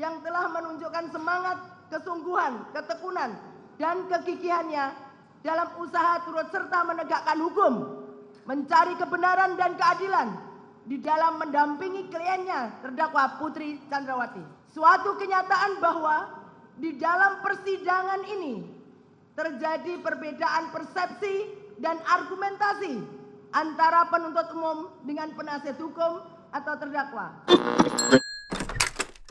yang telah menunjukkan semangat, kesungguhan, ketekunan, dan kegigihannya dalam usaha turut serta menegakkan hukum, mencari kebenaran dan keadilan di dalam mendampingi kliennya terdakwa Putri Chandrawati. Suatu kenyataan bahwa di dalam persidangan ini terjadi perbedaan persepsi dan argumentasi antara penuntut umum dengan penasihat hukum atau terdakwa.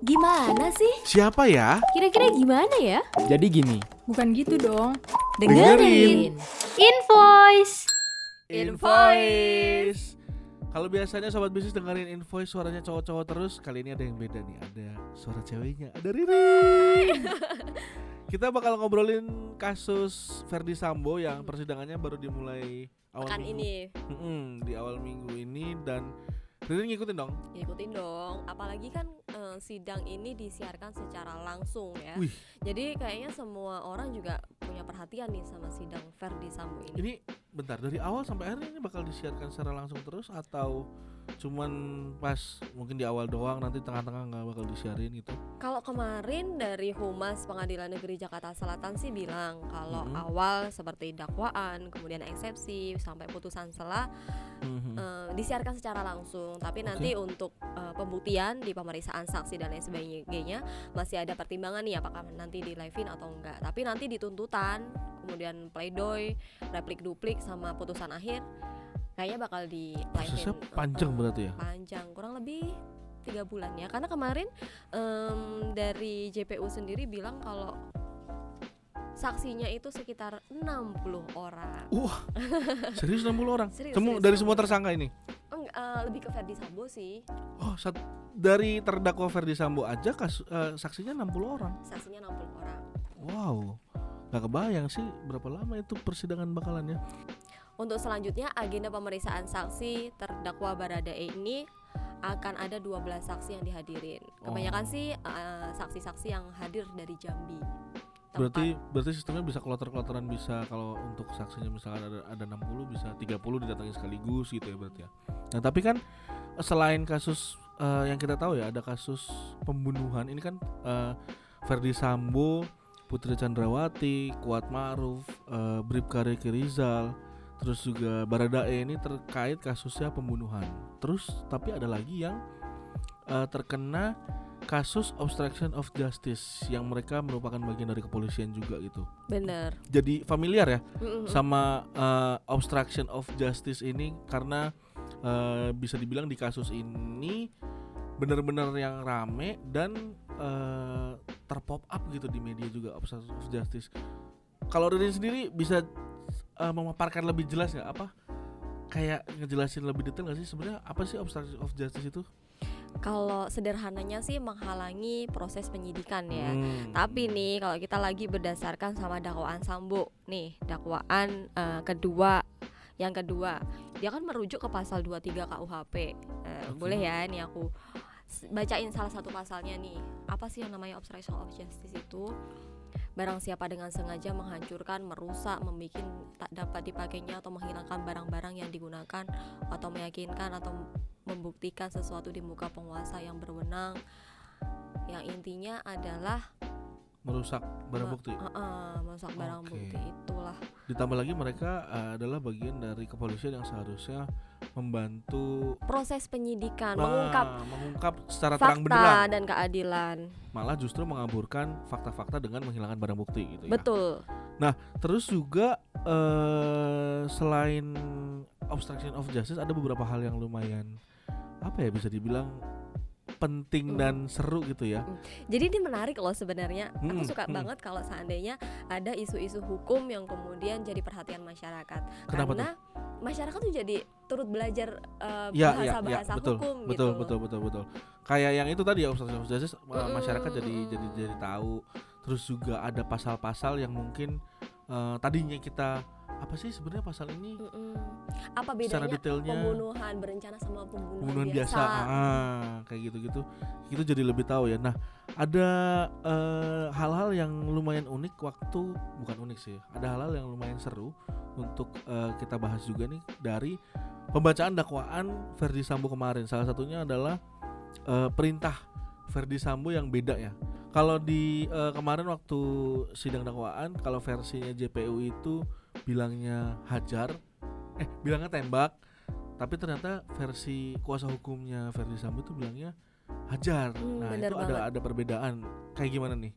Gimana sih? Siapa ya? Kira-kira gimana ya? Jadi gini, Bukan gitu dong. Dengerin. Invoice. Invoice. Kalau biasanya sobat bisnis dengerin invoice suaranya cowok-cowok terus, kali ini ada yang beda nih, ada suara ceweknya, ada Riri. Kita bakal ngobrolin kasus Verdi Sambo yang persidangannya baru dimulai awal Pekan minggu. ini Mm-mm, di awal minggu ini dan Riri ngikutin dong. ikutin dong. Apalagi kan eh, sidang ini disiarkan secara langsung ya. Wih. Jadi kayaknya semua orang juga punya perhatian nih sama sidang Verdi Sambo ini. Ini bentar dari awal sampai akhir ini bakal disiarkan secara langsung terus atau cuman pas mungkin di awal doang nanti tengah-tengah nggak bakal disiarin gitu. Kalau kemarin dari Humas Pengadilan Negeri Jakarta Selatan sih bilang kalau Mhm. awal seperti dakwaan, kemudian eksepsi sampai putusan selah Mhm. eh, disiarkan secara langsung. Tapi Oke. nanti untuk eh, pembuktian di pemeriksaan saksi dan lain sebagainya masih ada pertimbangan nih apakah nanti di live-in atau enggak. Tapi nanti di tuntutan, kemudian pleidoy, replik duplik sama putusan akhir kayaknya bakal di Prosesnya live-in. panjang Eh, berarti ya? Panjang, kurang lebih tiga bulan ya. Karena kemarin em, dari JPU sendiri bilang kalau saksinya itu sekitar 60 orang. Wah, serius 60 orang? Serius, Temu serius, dari semua tersangka ini? Eh, lebih ke Verdi Sambo sih. Oh, sat- dari terdakwa Verdi Sambo aja kas, eh, saksinya 60 orang. Saksinya 60 orang. Wow, nggak kebayang sih berapa lama itu persidangan bakalannya. Untuk selanjutnya agenda pemeriksaan saksi terdakwa Baradae ini akan ada 12 saksi yang dihadirin. Kebanyakan Oh. sih eh, saksi-saksi yang hadir dari Jambi. Tempat- Berarti berarti sistemnya bisa kloter-kloteran bisa kalau untuk saksinya misalkan ada ada 60 bisa 30 didatangi sekaligus gitu ya berarti ya. Nah, tapi kan eh, selain kasus eh, yang kita tahu ya ada kasus pembunuhan ini kan eh, Verdi Sambo, Putri Chandrawati, Kuat Ma'ruf, eh, Bribka Riki Rizal, terus juga Baradae ini terkait kasusnya pembunuhan. Terus tapi ada lagi yang eh, terkena kasus obstruction of justice yang mereka merupakan bagian dari kepolisian juga gitu. Bener. Jadi familiar ya sama eh, obstruction of justice ini karena eh, bisa dibilang di kasus ini benar-benar yang rame dan eh, terpop up gitu di media juga obstruction of justice. Kalau Ririn sendiri bisa eh, memaparkan lebih jelas nggak apa? Kayak ngejelasin lebih detail nggak sih sebenarnya apa sih obstruction of justice itu? Kalau sederhananya sih menghalangi proses penyidikan ya. Hmm. Tapi nih kalau kita lagi berdasarkan sama dakwaan Sambo nih, dakwaan eh, kedua yang kedua, dia kan merujuk ke pasal 23 KUHP. Oke. Boleh ya nih aku bacain salah satu pasalnya nih. Apa sih yang namanya obstruction of justice itu? Barang siapa dengan sengaja menghancurkan, merusak, membuat tak dapat dipakainya atau menghilangkan barang-barang yang digunakan atau meyakinkan atau membuktikan sesuatu di muka penguasa yang berwenang yang intinya adalah merusak barang bukti. uh-uh, merusak barang bukti itulah Ditambah lagi mereka eh, adalah bagian dari kepolisian yang seharusnya membantu proses penyidikan nah, mengungkap mengungkap secara terang fakta benderang. dan keadilan Malah justru mengaburkan fakta-fakta dengan menghilangkan barang bukti gitu ya. betul Terus juga eh selain obstruction of justice ada beberapa hal yang lumayan apa ya bisa dibilang penting Hmm. dan seru gitu ya. jadi ini menarik loh sebenarnya aku Hmm, suka hmm. banget kalau seandainya ada isu-isu hukum yang kemudian jadi perhatian masyarakat Kenapa karena masyarakat tuh jadi turut belajar uh, Ya, ya, ya, betul, hukum betul, gitu betul, betul, betul. Kayak yang itu tadi ya obstruction of justice, uh, Mm-mm, masyarakat jadi jadi jadi tahu. Terus juga ada pasal-pasal yang mungkin uh, tadinya kita apa sih sebenarnya pasal ini Mm-mm. apa secara bedanya detailnya pembunuhan berencana sama pembunuhan, pembunuhan biasa, ah, kayak gitu-gitu. Itu jadi lebih tahu ya. Nah, ada eh, hal-hal yang lumayan unik waktu bukan unik sih. Ada hal-hal yang lumayan seru untuk eh, kita bahas juga nih dari pembacaan dakwaan Verdi Sambo kemarin. Salah satunya adalah eh, perintah Verdi Sambo yang beda ya. Kalau di eh, kemarin waktu sidang dakwaan, kalau versinya JPU itu bilangnya hajar, eh bilangnya tembak, tapi ternyata versi kuasa hukumnya Verdi Sambo itu bilangnya hajar. Hmm, nah itu ada ada perbedaan. Kayak gimana nih?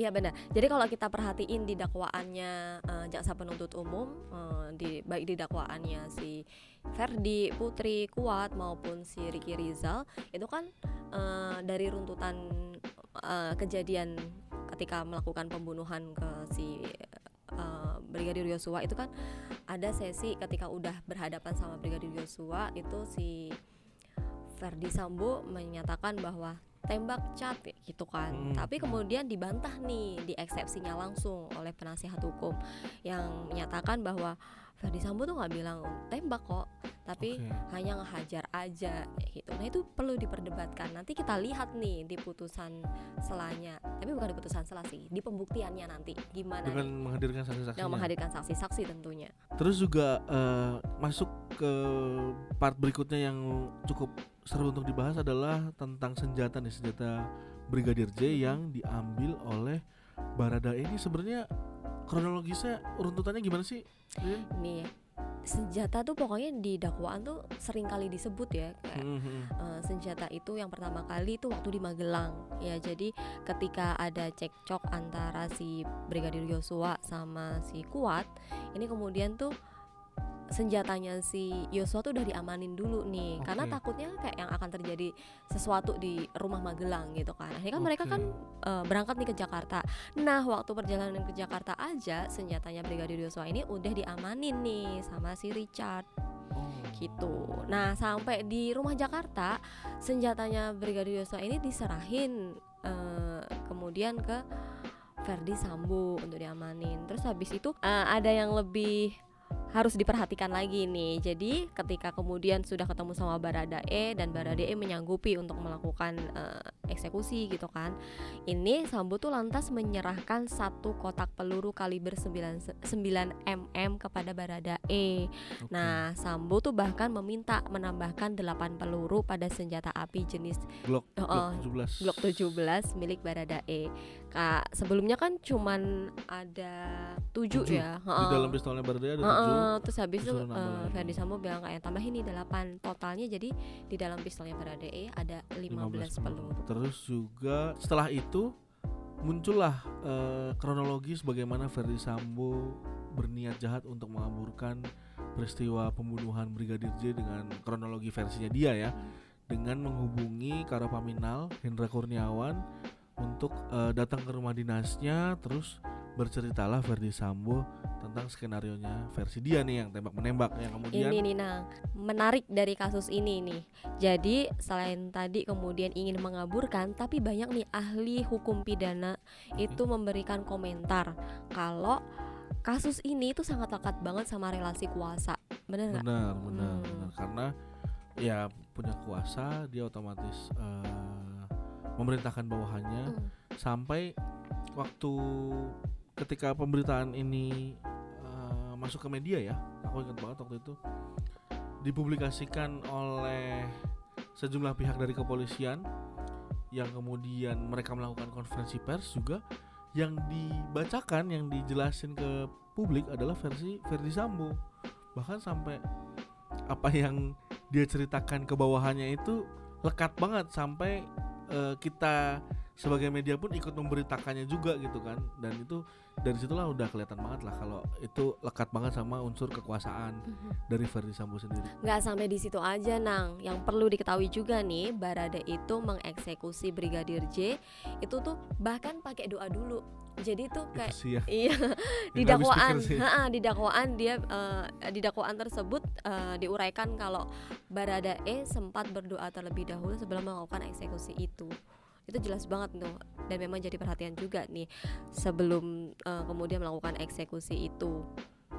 Iya benar. Jadi kalau kita perhatiin di dakwaannya eh, jaksa penuntut umum eh, di baik di dakwaannya si Ferdi, Putri, Kuat maupun si Ricky Rizal itu kan eh, dari runtutan eh, kejadian ketika melakukan pembunuhan ke si eh, Brigadir Yosua itu kan ada sesi ketika udah berhadapan sama Brigadir Yosua itu si Ferdi Sambo menyatakan bahwa tembak cat gitu kan. Hmm. Tapi kemudian dibantah nih di eksepsinya langsung oleh penasihat hukum yang menyatakan bahwa Ferdi Sambo tuh nggak bilang tembak kok, tapi Oke. hanya ngehajar aja gitu. Nah itu perlu diperdebatkan. Nanti kita lihat nih di putusan selanya, tapi bukan di putusan sela sih, di pembuktiannya nanti gimana Dengan nih menghadirkan saksi-saksinya. yang menghadirkan saksi-saksi tentunya. Terus juga eh, masuk ke part berikutnya yang cukup seru untuk dibahas adalah tentang senjata nih senjata Brigadir J yang diambil oleh Barada ini sebenarnya kronologisnya runtutannya gimana sih? Rin? Nih senjata tuh pokoknya di dakwaan tuh sering kali disebut ya kayak Hmm, hmm. eh, senjata itu yang pertama kali itu waktu di Magelang ya jadi ketika ada cekcok antara si Brigadir Yosua sama si Kuat ini kemudian tuh senjatanya si Yosua tuh udah diamanin dulu nih karena Oke. takutnya kayak yang akan terjadi sesuatu di rumah Magelang gitu kan akhirnya kan mereka Oke. kan eh, berangkat nih ke Jakarta nah waktu perjalanan ke Jakarta aja senjatanya Brigadir Yosua ini udah diamanin nih sama si Richard Oh. gitu. Nah sampai di rumah Jakarta senjatanya Brigadir Yosua ini diserahin eh, kemudian ke Verdi Sambo untuk diamanin. Terus habis itu eh, ada yang lebih harus diperhatikan lagi nih. Jadi ketika kemudian sudah ketemu sama Baradae dan Baradae menyanggupi untuk melakukan eh, eksekusi gitu kan. Ini Sambo tuh lantas menyerahkan satu kotak peluru kaliber 9, 9 mm kepada Baradae. Oke. Nah, Sambo tuh bahkan meminta menambahkan 8 peluru pada senjata api jenis Glock, Oh, Glock 17. Glock 17 milik Baradae. Kak, sebelumnya kan cuman ada 7 Tujuh. ya. Di Heeh. dalam pistolnya Barada ada Heeh, tujuh. terus habis itu eh, lagi. Ferdi Sambo bilang kayak tambah ini 8 totalnya jadi di dalam pistolnya Baradae ada 15, peluru. Terus juga setelah itu muncullah eh, kronologis bagaimana Ferdi Sambo berniat jahat untuk mengaburkan peristiwa pembunuhan Brigadir J dengan kronologi versinya dia ya. Dengan menghubungi Karapaminal Hendra Kurniawan untuk eh, datang ke rumah dinasnya terus berceritalah Ferdi Sambo tentang skenario nya versi dia nih yang tembak menembak yang kemudian Ini nih Nang, menarik dari kasus ini nih. Jadi selain tadi kemudian ingin mengaburkan, tapi banyak nih ahli hukum pidana itu memberikan komentar kalau kasus ini tuh sangat lekat banget sama relasi kuasa. Benar benar Hmm. benar karena ya punya kuasa dia otomatis eh, memerintahkan bawahannya Hmm. sampai waktu ketika pemberitaan ini eh, masuk ke media ya aku ingat banget waktu itu dipublikasikan oleh sejumlah pihak dari kepolisian yang kemudian mereka melakukan konferensi pers juga yang dibacakan yang dijelasin ke publik adalah versi Verdi Sambo bahkan sampai apa yang dia ceritakan ke bawahannya itu lekat banget sampai eh, kita sebagai media pun ikut memberitakannya juga gitu kan. Dan itu dari situlah udah kelihatan banget lah kalau itu lekat banget sama unsur kekuasaan dari Verdi Sambo sendiri. Nggak sampai di situ aja Nang. Yang perlu diketahui juga nih, Barada itu mengeksekusi Brigadir J itu tuh bahkan pakai doa dulu. Jadi tuh itu kayak sih ya. iya di dakwaan di dakwaan dia eh, di dakwaan tersebut eh, diuraikan kalau Baradae sempat berdoa terlebih dahulu sebelum melakukan eksekusi itu itu jelas banget tuh dan memang jadi perhatian juga nih sebelum eh, kemudian melakukan eksekusi itu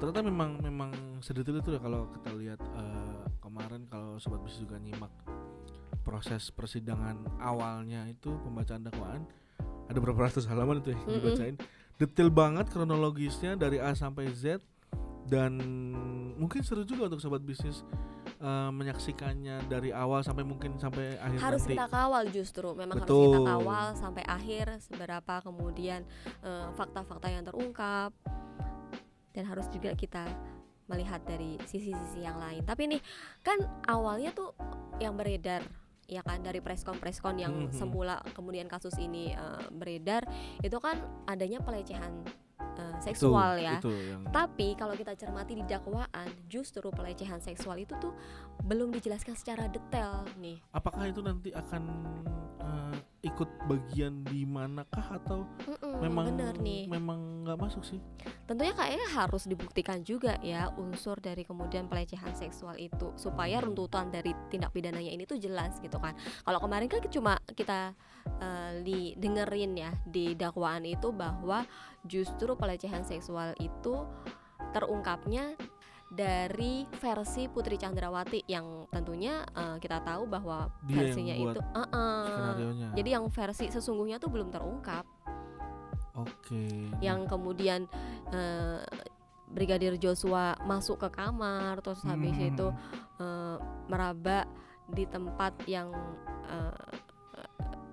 ternyata memang memang sedetail itu ya kalau kita lihat eh, kemarin kalau sobat bisnis juga nyimak proses persidangan awalnya itu pembacaan dakwaan ada berapa ratus halaman itu ya Mm-mm. dibacain detail banget kronologisnya dari A sampai Z dan mungkin seru juga untuk sobat bisnis eh, menyaksikannya dari awal sampai mungkin sampai akhir harus nanti. kita kawal justru memang harus Betul. kita kawal sampai akhir seberapa kemudian eh, fakta-fakta yang terungkap dan harus juga kita melihat dari sisi-sisi yang lain tapi nih kan awalnya tuh yang beredar ya kan dari preskon preskon yang Mhm. semula kemudian kasus ini eh, beredar itu kan adanya pelecehan eh, Itu- seksual ya Itu yang tapi kalau kita cermati di dakwaan, justru pelecehan seksual itu tuh belum dijelaskan secara detail nih. apakah itu nanti akan eh, ikut bagian di manakah atau Mm-mm, memang bener nih. memang nggak masuk sih? Tentunya kayaknya harus dibuktikan juga ya unsur dari kemudian pelecehan seksual itu supaya runtutan dari tindak pidananya ini tuh jelas gitu kan. Kalau kemarin kan cuma kita li- dengerin ya di dakwaan itu bahwa justru pelecehan seksual itu terungkapnya dari versi Putri Chandrawati yang tentunya eh, kita tahu bahwa Dia versinya itu uh-uh. Skenario-nya. jadi yang versi sesungguhnya tuh belum terungkap Oke. yang kemudian eh, Brigadir Joshua masuk ke kamar terus habis Hmm. itu eh, meraba di tempat yang eh,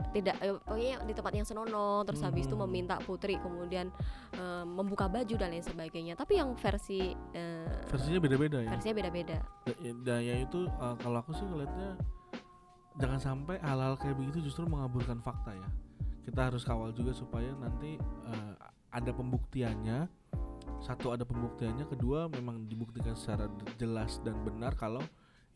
tidak eh, pokoknya di tempat yang senonoh terus habis itu Hmm. meminta Putri kemudian eh, membuka baju dan lain sebagainya tapi yang versi eh, versinya beda-beda ya. versinya beda-beda Da- ya- Dan ya itu uh, kalau aku sih ngelihatnya jangan sampai hal-hal kayak begitu justru mengaburkan fakta ya. Kita harus kawal juga supaya nanti uh, ada pembuktiannya. Satu ada pembuktiannya, kedua memang dibuktikan secara jelas dan benar kalau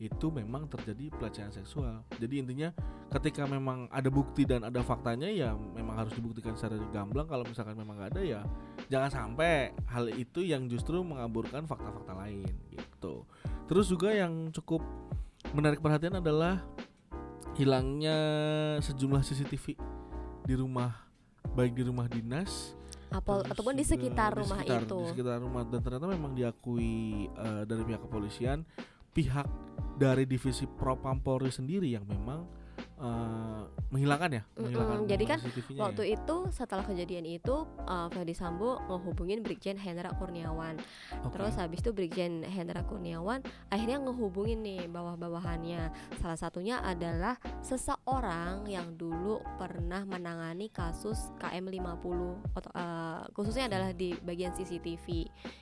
itu memang terjadi pelecehan seksual. Jadi intinya ketika memang ada bukti dan ada faktanya ya memang harus dibuktikan secara gamblang. Kalau misalkan memang nggak ada ya jangan sampai hal itu yang justru mengaburkan fakta-fakta lain gitu. Terus juga yang cukup menarik perhatian adalah hilangnya sejumlah CCTV di rumah baik di rumah dinas Apol, ataupun di sekitar di rumah sekitar- itu di sekitar rumah dan ternyata memang diakui eh, dari pihak kepolisian pihak dari divisi Propam Polri sendiri yang memang eh, menghilangkan ya menghilangkan jadi kan Waktu ya. itu setelah kejadian itu uh, Ferdi Sambo ngehubungin Brigjen Hendra Kurniawan. Oke. Terus habis itu Brigjen Hendra Kurniawan akhirnya ngehubungin nih bawah-bawahannya. Salah satunya adalah seseorang yang dulu pernah menangani kasus KM50 atau uh, khususnya adalah di bagian CCTV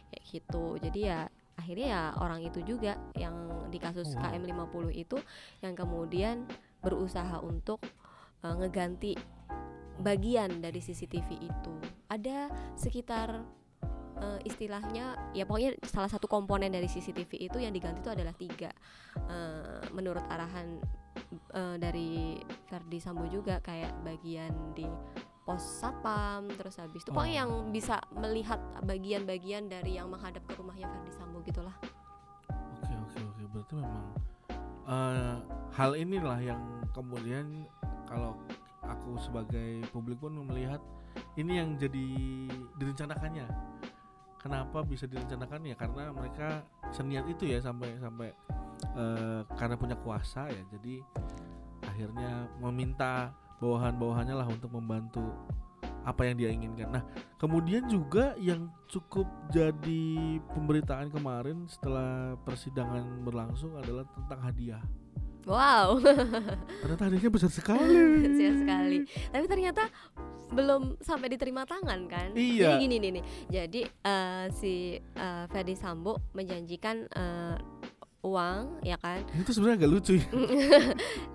kayak gitu. Jadi ya akhirnya ya orang itu juga yang di kasus wow. KM50 itu yang kemudian berusaha untuk uh, ngeganti bagian dari CCTV itu ada sekitar eh, istilahnya ya pokoknya salah satu komponen dari CCTV itu yang diganti itu adalah tiga Eh, menurut arahan eh, dari Verdi Sambo juga kayak bagian di pos satpam terus habis itu pokoknya Oh. yang bisa melihat bagian-bagian dari yang menghadap ke rumahnya Verdi Sambo gitulah Oke oke oke berarti memang eh, hal inilah yang kemudian kalau aku sebagai publik pun melihat ini yang jadi direncanakannya. Kenapa bisa direncanakan ya karena mereka seniat itu ya sampai sampai eh, karena punya kuasa ya jadi akhirnya meminta bawahan-bawahannya lah untuk membantu apa yang dia inginkan. Nah, kemudian juga yang cukup jadi pemberitaan kemarin setelah persidangan berlangsung adalah tentang hadiah. wow Ternyata hadiahnya besar sekali. Kasihan sekali. Tapi ternyata belum sampai diterima tangan kan? Iya. Jadi gini nih nih. Jadi eh, si eh, Ferdi Sambo menjanjikan eh, uang ya kan Itu sebenarnya agak lucu ya.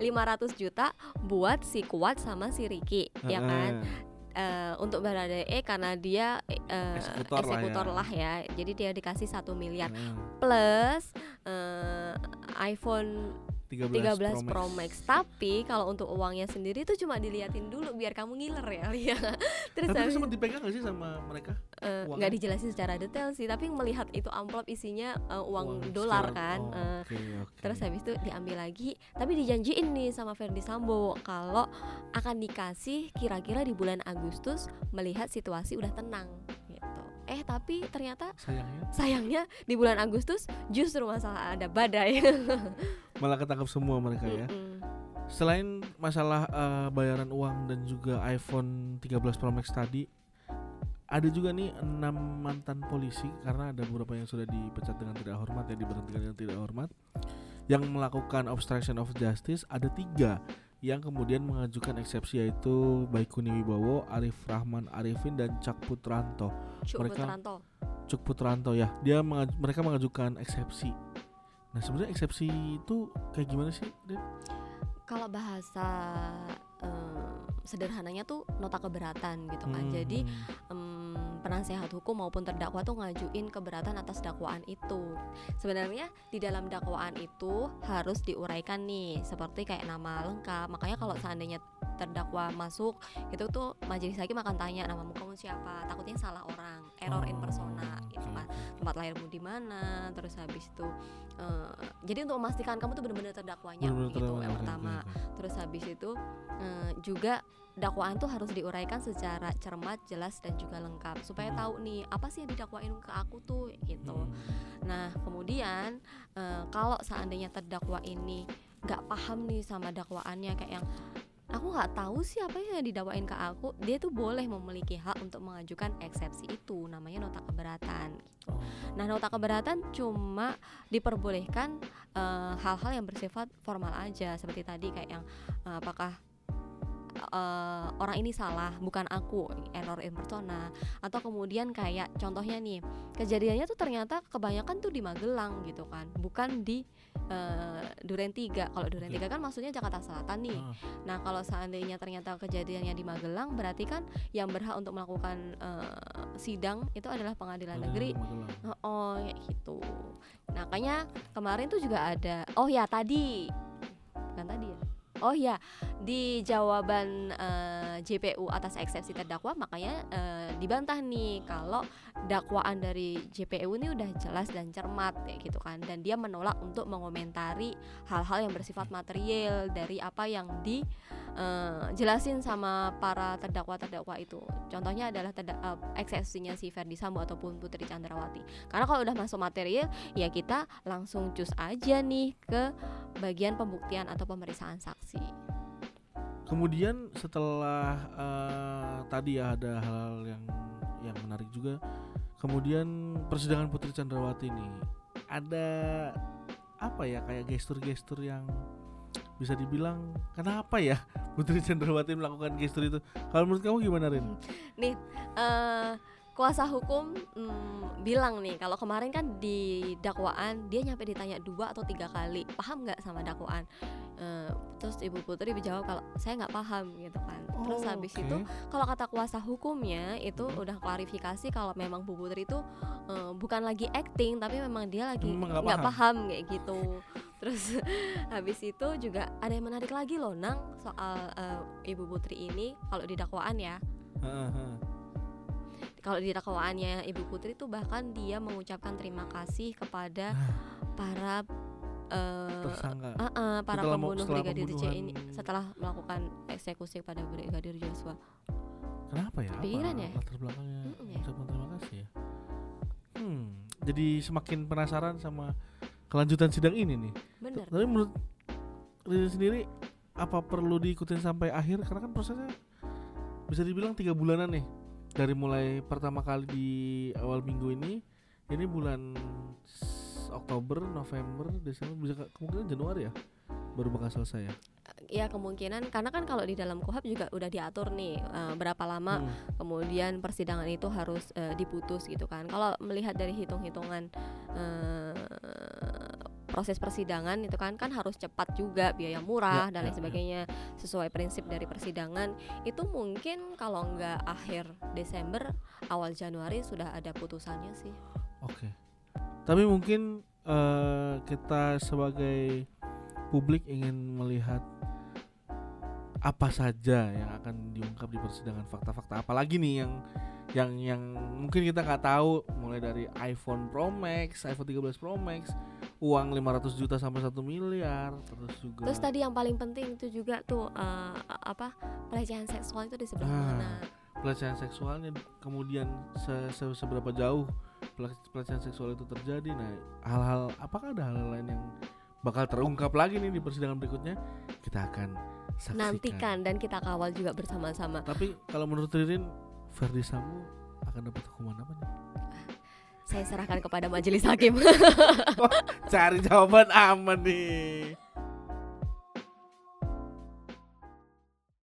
500 juta buat si Kuat sama si Ricky ya kan Eh, untuk Baradae karena dia eh, Eksekutor lah ya. eksekutor lah ya jadi dia dikasih satu miliar Heeh. plus eh, iPhone 13, 13 Pro Max. Tapi kalau untuk uangnya sendiri itu cuma diliatin dulu biar kamu ngiler ya, Lia. Terus Tapi sempat dipegang gak sih sama mereka? eh, nggak dijelasin secara detail sih, tapi melihat itu amplop isinya eh, uang, Uang dolar kan. Oh, eh, Oke, oke. Terus habis itu diambil lagi, tapi dijanjiin nih sama Ferdi Sambo kalau akan dikasih kira-kira di bulan Agustus melihat situasi udah tenang gitu. Eh tapi ternyata sayangnya sayangnya di bulan Agustus justru masalah ada badai. malah ketangkap semua mereka ya. Selain masalah eh, bayaran uang dan juga iPhone 13 Pro Max tadi, ada juga nih enam mantan polisi karena ada beberapa yang sudah dipecat dengan tidak hormat ya diberhentikan dengan tidak hormat yang melakukan obstruction of justice ada tiga yang kemudian mengajukan eksepsi yaitu Baikuni Wibowo, Arif Rahman Arifin dan Cak Putranto. Cuk Mereka- Putranto. Cuk Putranto ya, dia mengaj- mereka mengajukan eksepsi. Nah sebenarnya eksepsi itu kayak gimana sih? Kalau bahasa em, sederhananya tuh nota keberatan gitu kan. Hmm. Jadi em, penasehat hukum maupun terdakwa tuh ngajuin keberatan atas dakwaan itu. Sebenarnya di dalam dakwaan itu harus diuraikan nih seperti kayak nama lengkap. Makanya kalau seandainya terdakwa masuk itu tuh majelis hakim akan tanya namamu kamu siapa. Takutnya salah orang, error in Oh, persona gitu oke, kan. Tempat lahirmu di mana, terus habis itu eh, jadi untuk memastikan kamu tuh benar-benar terdakwanya Bener-bener gitu terlalu- yang pertama. oke, oke. Terus habis itu eh, juga dakwaan tuh harus diuraikan secara cermat, jelas dan juga lengkap supaya Hmm. tahu nih apa sih yang didakwain ke aku tuh gitu. Hmm. Nah kemudian eh, kalau seandainya terdakwa ini nggak paham nih sama dakwaannya kayak yang aku nggak tahu sih apa yang didakwain ke aku, dia tuh boleh memiliki hak untuk mengajukan eksepsi itu, namanya nota keberatan. gitu. Oh. Nah nota keberatan cuma diperbolehkan eh, hal-hal yang bersifat formal aja seperti tadi kayak yang eh, apakah eh, orang ini salah bukan aku error in persona atau kemudian kayak contohnya nih kejadiannya tuh ternyata kebanyakan tuh di Magelang gitu kan bukan di eh, Duren 3 kalau Duren Oke. 3 kan maksudnya Jakarta Selatan nih Ah, Nah, kalau seandainya ternyata kejadiannya di Magelang, berarti kan yang berhak untuk melakukan eh, sidang itu adalah pengadilan ada negeri. Magelang. Oh, oh, kayak gitu. Nah, makanya kemarin tuh juga ada. Oh ya tadi, bukan tadi ya. Oh ya, di jawaban eh, JPU atas eksepsi terdakwa, makanya eh, dibantah nih kalau dakwaan dari JPU ini udah jelas dan cermat kayak gitu kan, dan dia menolak untuk mengomentari hal-hal yang bersifat material dari apa yang dijelasin sama para terdakwa-terdakwa itu. Contohnya adalah terda- eh, eksepsinya si Ferdi Sambo ataupun Putri Chandrawati. Karena kalau udah masuk material, ya kita langsung cus aja nih ke bagian pembuktian atau pemeriksaan saksi. Kemudian setelah eh, tadi ya ada hal yang yang menarik juga. Kemudian persidangan Putri Chandrawati ini ada apa ya kayak gestur-gestur yang bisa dibilang kenapa ya Putri Chandrawati melakukan gestur itu? Kalau menurut kamu gimana Rin? Nih, eh kuasa hukum mm, bilang nih kalau kemarin kan di dakwaan dia nyampe ditanya dua atau tiga kali paham nggak sama dakwaan Eh, terus ibu putri dijawab kalau saya nggak paham gitu kan terus Oh, habis oke. itu kalau kata kuasa hukumnya itu Hmm. udah klarifikasi kalau memang Bu Putri itu eh, bukan lagi acting tapi memang dia lagi nggak paham. paham. kayak gitu. Terus habis itu juga ada yang menarik lagi loh Nang soal eh, Ibu Putri ini kalau di dakwaan ya. Heeh. Kalau di dakwaannya Ibu Putri itu bahkan dia mengucapkan terima kasih kepada para tersangka. eh, eh, para Setelah pembunuh setelah Brigadir J ini setelah melakukan eksekusi pada Brigadir Joshua. Kenapa ya? Apa Pikiran ya? Latar belakangnya ya. ucapan terima kasih ya. Hmm, jadi semakin penasaran sama kelanjutan sidang ini nih. Bener. Tapi menurut Rini sendiri apa perlu diikutin sampai akhir? Karena kan prosesnya bisa dibilang tiga bulanan nih dari mulai pertama kali di awal minggu ini ini bulan Oktober, November, Desember bisa ke- kemungkinan Januari ya baru bakal selesai ya. Ya kemungkinan karena kan kalau di dalam KUHAP juga udah diatur nih eh, berapa lama Hmm. kemudian persidangan itu harus eh, diputus gitu kan. Kalau melihat dari hitung-hitungan eh, proses persidangan itu kan kan harus cepat juga biaya murah Ya, dan lain ya, ya. sebagainya sesuai prinsip dari persidangan itu mungkin kalau nggak akhir Desember awal Januari sudah ada putusannya sih. Oke. Tapi mungkin eh, kita sebagai publik ingin melihat apa saja yang akan diungkap di persidangan fakta-fakta apalagi nih yang yang yang mungkin kita nggak tahu mulai dari iPhone Pro Max, iPhone 13 Pro Max, uang 500 juta sampai 1 miliar, terus juga Terus tadi yang paling penting itu juga tuh eh, apa pelecehan seksual itu di sebelah Ah. mana? pelecehan seksualnya kemudian se- se- seberapa jauh pele- pelecehan seksual itu terjadi nah hal-hal apakah ada hal lain yang bakal terungkap lagi nih di persidangan berikutnya kita akan saksikan Nantikan dan kita kawal juga bersama-sama. tapi kalau menurut Ririn Ferdi Sambo akan dapat hukuman apa nih saya serahkan kepada majelis hakim Cari jawaban aman nih.